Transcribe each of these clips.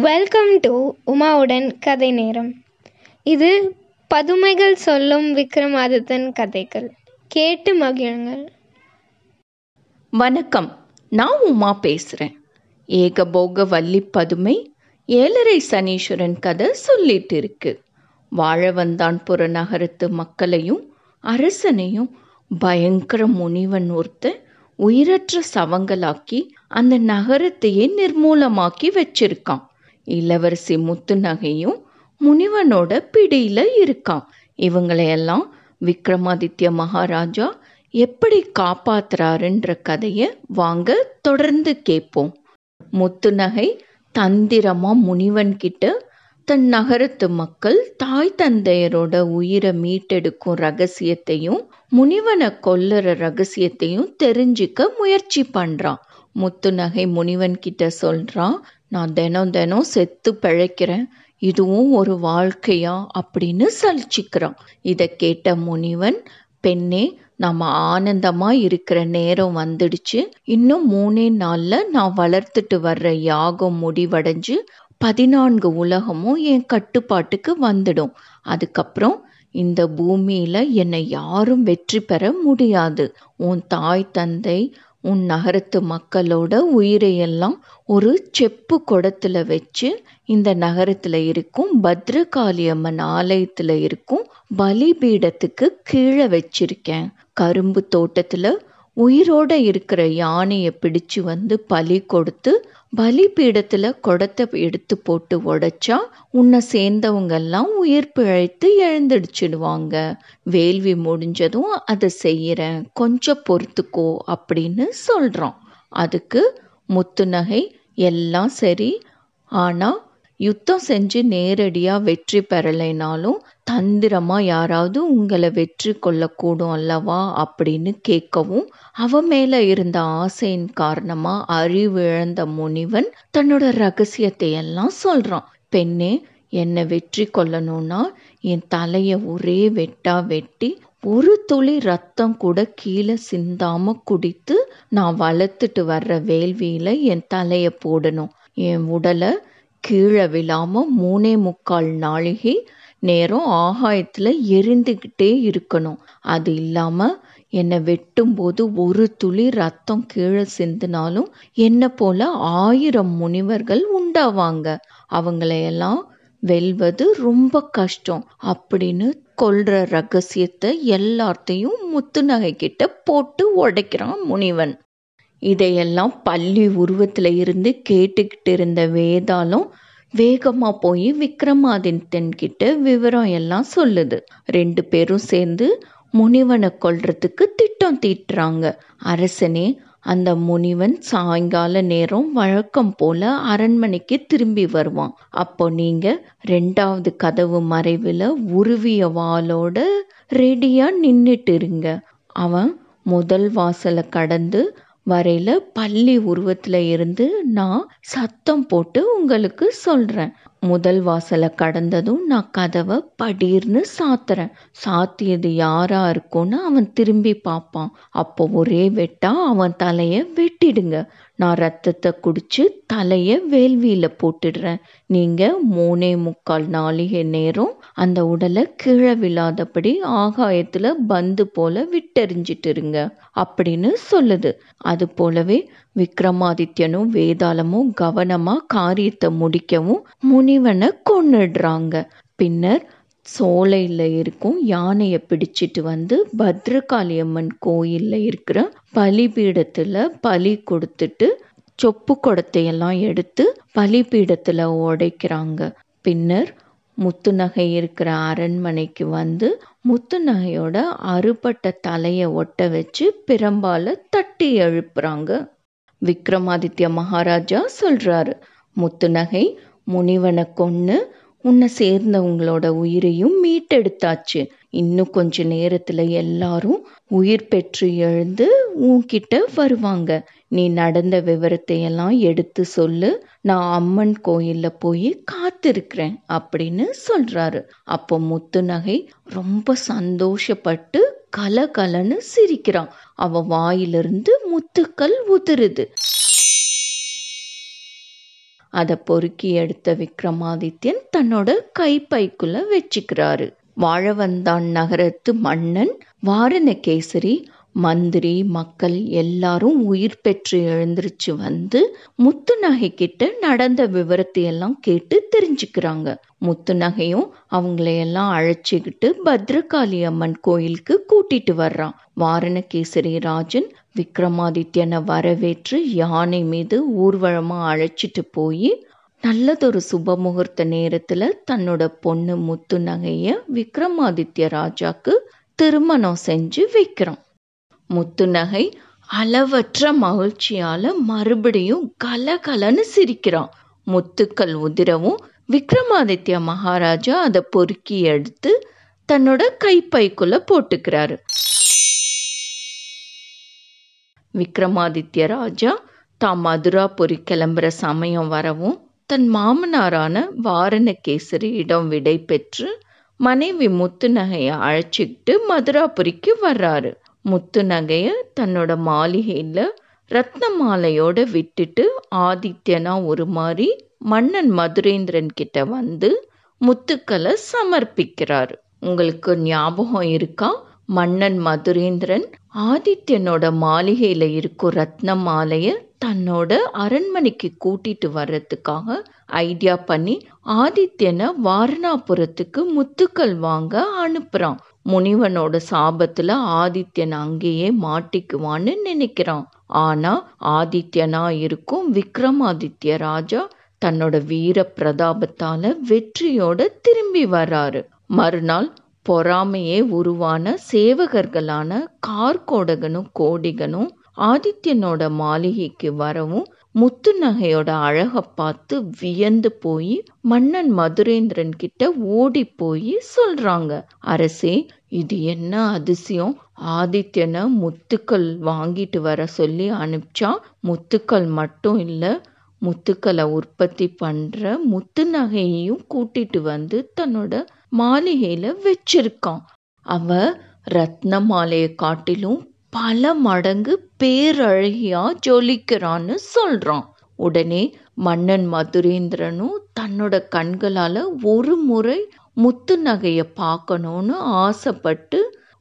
Welcome to உமாவுடன் கதை நேரம். இது பதுமைகள் சொல்லும் விக்ரமாதித்தன் கதைகள். கேட்டு மகிழுங்கள். வணக்கம். நான் உமா பேசுகிறேன் ஏகபோக வள்ளி பதுமை ஏழரை சனீஸ்வரன் கதை சொல்லிட்டு இருக்கு வாழ வந்தான் புறநகரத்து மக்களையும் அரசனையும் பயங்கர முனிவன் ஒருத்தன் உயிரற்ற சவங்களாக்கி அந்த நகரத்தையே நிர்மூலமாக்கி வச்சிருக்கான். இளவரசி முத்து நகையும் முனிவனோட பிடியில இருக்கான் இவங்களையெல்லாம் விக்ரமாதித்ய மகாராஜா எப்படி காப்பாத்துறாருன்ற கதையை வாங்க தொடர்ந்து கேட்போம். முத்துநகை தந்திரமா முனிவன் கிட்ட தன் நகரத்து மக்கள் தாய் தந்தையரோட உயிரை மீட்டெடுக்கும் ரகசியத்தையும் முனிவனை கொல்லுற ரகசியத்தையும் தெரிஞ்சுக்க முயற்சி பண்றான். முத்துநகை முனிவன் கிட்ட சொல்றான் நான் தினம் தினம் செத்து பிழைக்கிறேன். இதுவும் ஒரு வாழ்க்கையா அப்படின்னு சலிச்சிக்கிறான். இதை கேட்ட முனிவன் பெண்ணே நம்ம ஆனந்தமா இருக்கிற நேரம் வந்துடுச்சு. இன்னும் மூணே நாள்ல நான் வளர்த்துட்டு வர்ற யாகம் முடிவடைஞ்சு பதினான்கு உலகமும் என் கட்டுப்பாட்டுக்கு வந்துடும். அதுக்கப்புறம் இந்த பூமியில என்னை யாரும் வெற்றி பெற முடியாது. உன் தாய் தந்தை உன் நகரத்து மக்களோட உயிரையெல்லாம் ஒரு செப்பு குடத்தில் வச்சு இந்த நகரத்தில் இருக்கும் பத்ரகாளி அம்மன் ஆலயத்தில் இருக்கும் பலிபீடத்துக்கு கீழே வச்சிருக்கேன். கரும்பு தோட்டத்தில் உயிரோட இருக்கிற யானையை பிடிச்சு வந்து பலி கொடுத்து பலி பீடத்தில் குடத்தை எடுத்து போட்டு உடைச்சா உன்னை சேர்ந்தவங்க எல்லாம் உயிர் பிழைத்து எழுந்திடுச்சிடுவாங்க வேள்வி முடிஞ்சதும் அதை செய்கிறேன் கொஞ்சம் பொறுத்துக்கோ அப்படின்னு சொல்கிறோம் அதுக்கு முத்துநகை எல்லாம் சரி. ஆனால் யுத்தம் செஞ்சு நேரடியாக வெற்றி பெறலைனாலும் தந்திரமாக யாராவது உங்களை வெற்றி கொள்ளக்கூடும் அல்லவா அப்படின்னு கேட்கவும் அவ மேலே இருந்த ஆசையின் காரணமாக அறிவிழந்த முனிவன் தன்னோட ரகசியத்தை எல்லாம் சொல்கிறான் பெண்ணே என்னை வெற்றி கொள்ளணும்னா என் தலையை ஒரே வெட்டா வெட்டி ஒரு துளி ரத்தம் கூட கீழே சிந்தாம குடித்து நான் வளர்த்துட்டு வர்ற வேள்வியில என் தலையை போடணும். என் உடலை கீழே விழாம மூணே முக்கால் நாழிகை நேரம் ஆகாயத்துல எரிந்துகிட்டே இருக்கணும். அது இல்லாம என்னை வெட்டும்போது ஒரு துளி ரத்தம் கீழே சிந்தினாலும் என்னை போல ஆயிரம் முனிவர்கள் உண்டாவாங்க. அவங்களையெல்லாம் வெல்வது ரொம்ப கஷ்டம். அப்படின்னு கொல்ற ரகசியத்தை எல்லாத்தையும் முத்துநகை கிட்ட போட்டு உடைக்கிறான் முனிவன். இதையெல்லாம் பள்ளி உருவத்தில் இருந்து கேட்டுக்கிட்டு இருந்த வேதாளம் வேகமாக போய் விக்ரமாதித்தன் கிட்ட விவரம் எல்லாம் சொல்லுது. ரெண்டு பேரும் சேர்ந்து முனிவனை கொல்றதுக்கு திட்டம் தீட்டுறாங்க. அரசனே அந்த முனிவன் சாயங்கால நேரம் வழக்கம் போல அரண்மனைக்கு திரும்பி வருவான். அப்போ நீங்க ரெண்டாவது கதவு மறைவில் உருவிய வாளோட ரெடியா நின்றுட்டு இருங்க. அவன் முதல் வாசலை கடந்து வரையில பள்ளி உருவத்துல இருந்து நான் சத்தம் போட்டு உங்களுக்கு சொல்றேன். முதல் வாசலை கடந்ததும் நான் கதவை படீர்னு சாத்துறேன். சாத்தியது யாரா இருக்கும்னு அவன் திரும்பி பார்ப்பான். அப்போ ஒரே வெட்டா அவன் தலைய வெட்டிடுங்க. நான் ரத்தத்தை குடிச்சு தலையை வேள்வியில் போட்டுடுறேன். நீங்கள் மூணே முக்கால் நாளிகை நேரம் அந்த உடலை கீழே விழாதபடி ஆகாயத்தில் பந்து போல விட்டெறிஞ்சிட்டு இருங்க அப்படின்னு சொல்லுது. அது போலவே விக்ரமாதித்யனும் வேதாளமும் கவனமாக காரியத்தை முடிக்கவும் முனிவனை கொன்னுடுறாங்க. பின்னர் சோலையில் இருக்கும் யானையை பிடிச்சிட்டு வந்து பத்ரகாளி அம்மன் கோயிலில் இருக்கிற பலிபீடத்தில் பலி கொடுத்துட்டு சொப்பு குடத்தையெல்லாம் எடுத்து பலிபீடத்தில் உடைக்கிறாங்க. பின்னர் முத்துநகை இருக்கிற அரண்மனைக்கு வந்து முத்துநகையோட அறுபட்ட தலையை ஒட்ட வச்சு பிரம்பால தட்டி எழுப்புறாங்க. விக்ரமாதித்ய மகாராஜா சொல்றாரு முத்துநகை முனிவனை கொன்னு உன்னை சேர்ந்தவங்களோட உயிரையும் மீட்டெடுத்தாச்சு. இன்னும் கொஞ்ச நேரத்தில் எல்லாரும் உயிர் பெற்று எழுந்து உன்கிட்ட வருவாங்க. நீ நடந்த விவரத்தை எல்லாம் எடுத்து சொல்லு. நான் அம்மன் கோயில்ல போய் காத்திருக்கிறேன் அப்படின்னு சொல்றாரு. அப்போ முத்துநகை ரொம்ப சந்தோஷப்பட்டு கல கலன்னு சிரிக்கிறான். அவ வாயிலிருந்து முத்துக்கள் உதிருது. அதை பொறுக்கி எடுத்த விக்ரமாதித்யன் தன்னோட கைப்பைக்குள்ள வச்சுக்கிறாரு. வாழவந்தான் நகரத்து மன்னன். வாரணகேசரி மந்திரி மக்கள் எல்லாரும் உயிர் பெற்று எழுந்திருச்சு வந்து முத்து நகை கிட்ட நடந்த விவரத்தை எல்லாம் கேட்டு தெரிஞ்சுக்கிறாங்க. முத்து நகையும் அவங்களையெல்லாம் அழைச்சிக்கிட்டு பத்ரகாளி அம்மன் கோயிலுக்கு கூட்டிட்டு வர்றான். வாரணகேசரி ராஜன் விக்ரமாதித்யனை வரவேற்று யானை மீது ஊர்வலமா அழைச்சிட்டு போய் நல்லதொரு சுப முகூர்த்த நேரத்தில் தன்னோட பொண்ணு முத்து நகைய விக்ரமாதித்ய ராஜாக்கு திருமணம் செஞ்சு வைக்கிறான் முத்து நகை அளவற்ற மகிழ்ச்சியால மறுபடியும் கலகலன்னு சிரிக்கிறான். முத்துக்கள் உதிரவும் விக்ரமாதித்ய மகாராஜா அதை பொறுக்கி எடுத்து தன்னோட கைப்பைக்குள்ள போட்டுக்கிறாரு. விக்ரமாதித்ய ராஜா தாம் மதுராபுரி கிளம்புற சமயம் வரவும் தன் மாமனாரான வாரணகேசரியிடம் விடை பெற்று மனைவி முத்து நகையை அழைச்சிக்கிட்டு மதுராபுரிக்கு வர்றாரு. முத்துநகைய தன்னோட மாளிகையில ரத்ன மாலையோட விட்டுட்டு ஆதித்யனா ஒரு மாதிரி மன்னன் மதுரேந்திரன் கிட்ட வந்து முத்துக்களை சமர்ப்பிக்கிறாரு. உங்களுக்கு ஞாபகம் இருக்கா? மன்னன் மதுரேந்திரன் ஆதித்யனோட மாளிகையில இருக்கும் ரத்ன மாலைய தன்னோட அரண்மனைக்கு கூட்டிட்டு வர்றதுக்காக ஐடியா பண்ணி ஆதித்யனை வாரணாபுரத்துக்கு முத்துக்கள் வாங்க அனுப்புறான். முனிவனோட சாபத்துல ஆதித்யன் அங்கேயே மாட்டிக்குவான்னு நினைக்கிறான். ஆனா ஆதித்யனா இருக்கும் விக்ரமாதித்ய ராஜா தன்னோட வீர பிரதாபத்தால வெற்றியோட திரும்பி வர்றாரு மறுநாள் பொறாமையே உருவான சேவகர்களான கார்கோடகனும் கோடிகனும் ஆதித்யனோட மாளிகைக்கு வரவும் முத்து நகையோட அழக பார்த்து வியந்து போய் மன்னன் மதுரேந்திரன் கிட்ட ஓடி போய் சொல்றாங்க. அரசே இது என்ன அதிசயம்? ஆதித்யனை முத்துக்கள் வாங்கிட்டு வர சொல்லி அனுப்பிச்சா முத்துக்கள் மட்டும் இல்லை முத்துக்களை உற்பத்தி பண்ற முத்து நகையையும் கூட்டிட்டு வந்து தன்னோட மாளிகையில வச்சிருக்கான். அவ ரத்ன மாலையை காட்டிலும் பல மடங்கு பேரழகியா ஜொலிக்கிறான்னு சொல்றான். உடனே மன்னன் மதுரேந்திரனும் தன்னோட கண்களால ஒரு முறை முத்து நகைய பார்க்கணும்னு ஆசைப்பட்டு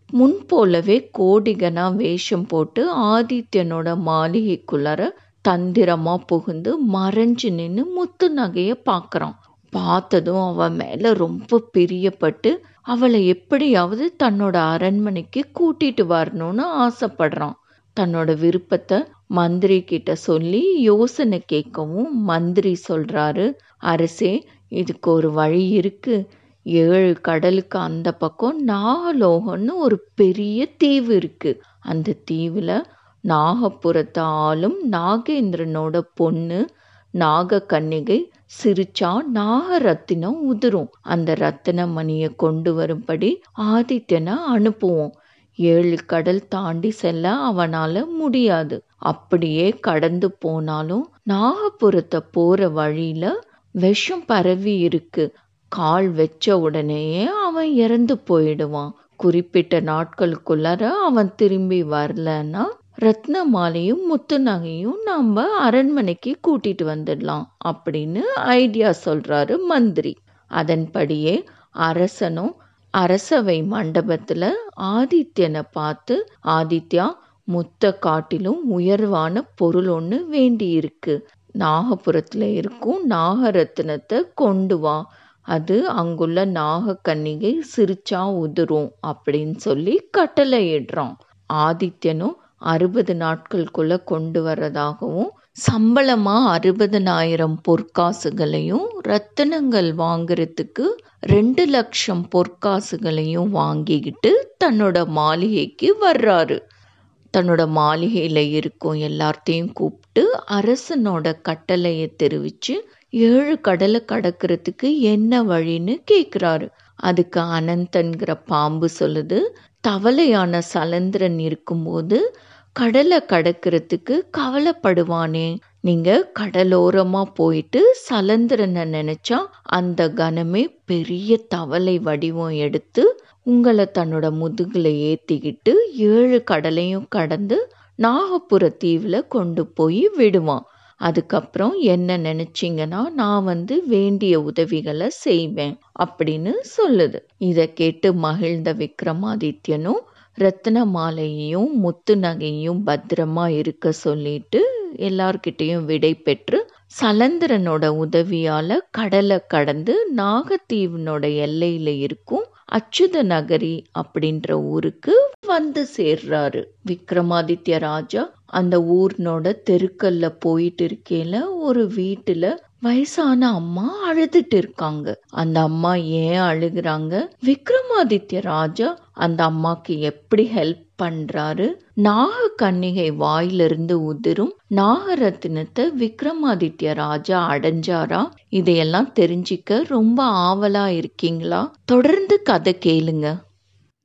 முன் போலவே கோடிகனா வேஷம் போட்டு ஆதித்யனோட மாளிகைக்குள்ளார தந்திரமா புகுந்து மறைஞ்சு நின்று முத்து நகைய பார்க்குறான் பார்த்ததும் அவன் மேல ரொம்ப பிரியப்பட்டு அவளை எப்படியாவது தன்னோட அரண்மனைக்கு கூட்டிட்டு வரணும்னு ஆசைப்படுறான். தன்னோட விருப்பத்தை மந்திரி கிட்ட சொல்லி யோசனை கேட்கவும் மந்திரி சொல்றாரு அரசே இதுக்கு ஒரு வழி இருக்கு. ஏழு கடலுக்கு அந்த பக்கம் நாகலோகம்னு ஒரு பெரிய தீவு இருக்கு. அந்த தீவுல நாகப்புறத்து ஆளும் நாகேந்திரனோட பொண்ணு நாக கன்னிகை சிரிச்சா நாகரத்தினம் உதிரும். அந்த ரத்தின மணியை கொண்டு வரும்படி ஆதித்யனை அனுப்புவோம். ஏழு கடல் தாண்டி செல்ல அவனால முடியாது. அப்படியே கடந்து போனாலும் நாகப்புறத்தை போற வழியில விஷம் பரவி இருக்கு. கால் வச்ச உடனேயே அவன் இறந்து போயிடுவான். குறிப்பிட்ட நாட்களுக்குள்ளார அவன் திரும்பி வரலன்னா ரத்ன மாலையும் முத்து நகையும் நம்ம அரண்மனைக்கு கூட்டிட்டு வந்துடலாம் அப்படின்னு ஐடியா சொல்கிறாரு மந்திரி. அதன்படியே அரசனும் அரசவை மண்டபத்தில் ஆதித்யனை பார்த்து ஆதித்யா முத்த காட்டிலும் உயர்வான பொருள் ஒன்று வேண்டி நாகபுரத்தில் இருக்கும் நாகரத்தினத்தை கொண்டு வா. அது அங்குள்ள நாகக்கன்னிகை சிரிச்சா உதிரும் அப்படின்னு சொல்லி கட்டளையிடுறான் ஆதித்யனும் அறுபது நாட்களுக்குள்ள கொண்டு வர்றதாகவும் சம்பளமா அறுபதனாயிரம் பொற்காசுகளையும் ரத்தினங்கள் வாங்குறதுக்கு ரெண்டு லட்சம் பொற்காசுகளையும் வாங்கிக்கிட்டு தன்னோட மாளிகைக்கு வர்றாரு. தன்னோட மாளிகையில் இருக்கும் எல்லார்த்தையும் கூப்பிட்டு அரசனோட கட்டளையை தெரிவித்து ஏழு கடலை கடக்கிறதுக்கு என்ன வழின்னு கேட்குறாரு அதுக்கு அனந்தன்கிற பாம்பு சொல்லுது தவளையான சலந்திரன் இருக்கும்போது கடலை கடக்கிறதுக்கு கவலைப்படுவானே. நீங்க கடலோரமா போயிட்டு சலந்திரனை நினைச்சா அந்த கணமே பெரிய தவளை வடிவம் எடுத்து உங்களை தன்னோட முதுகுல ஏத்திக்கிட்டு ஏழு கடலையும் கடந்து நாகப்புற தீவுல கொண்டு போய் விடுவான். அதுக்கப்புறம் என்ன நினச்சிங்கன்னா நான் வந்து வேண்டிய உதவிகளை செய்வேன் அப்படின்னு சொல்லுது. இதை கேட்டு மகிழ்ந்த விக்ரமாதித்யனும் ரத்தின மாலையையும் முத்து நகையும் பத்திரமா இருக்க சொல்லிட்டு எல்லார்கிட்டையும் விடை பெற்று சலந்திரனோட உதவியால கடலை கடந்து நாகத்தீவினோட எல்லையில இருக்கும் அச்சுத நகரி அப்படின்ற ஊருக்கு வந்து சேர்றாரு. விக்ரமாதித்ய ராஜா அந்த ஊர்னோட தெருக்கல்ல போயிட்டு இருக்கையில ஒரு வீட்டுல வயசான அம்மா அழுதுட்டு இருக்காங்க. அந்த அம்மா ஏன் அழுகுறாங்க? விக்ரமாதித்ய ராஜா அந்த அம்மாக்கு எப்படி ஹெல்ப் பண்றாரு? நாக கன்னிகை வாயிலிருந்து உதிரும் நாகரத்தினத்தை விக்ரமாதித்ய ராஜா அடைஞ்சாரா? இதையெல்லாம் தெரிஞ்சிக்க ரொம்ப ஆவலா இருக்கீங்களா? தொடர்ந்து கதை கேளுங்க.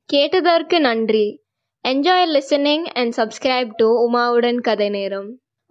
கேட்டதற்கு நன்றி. Enjoy listening and subscribe to உமாவுடன் கதை நேரம்.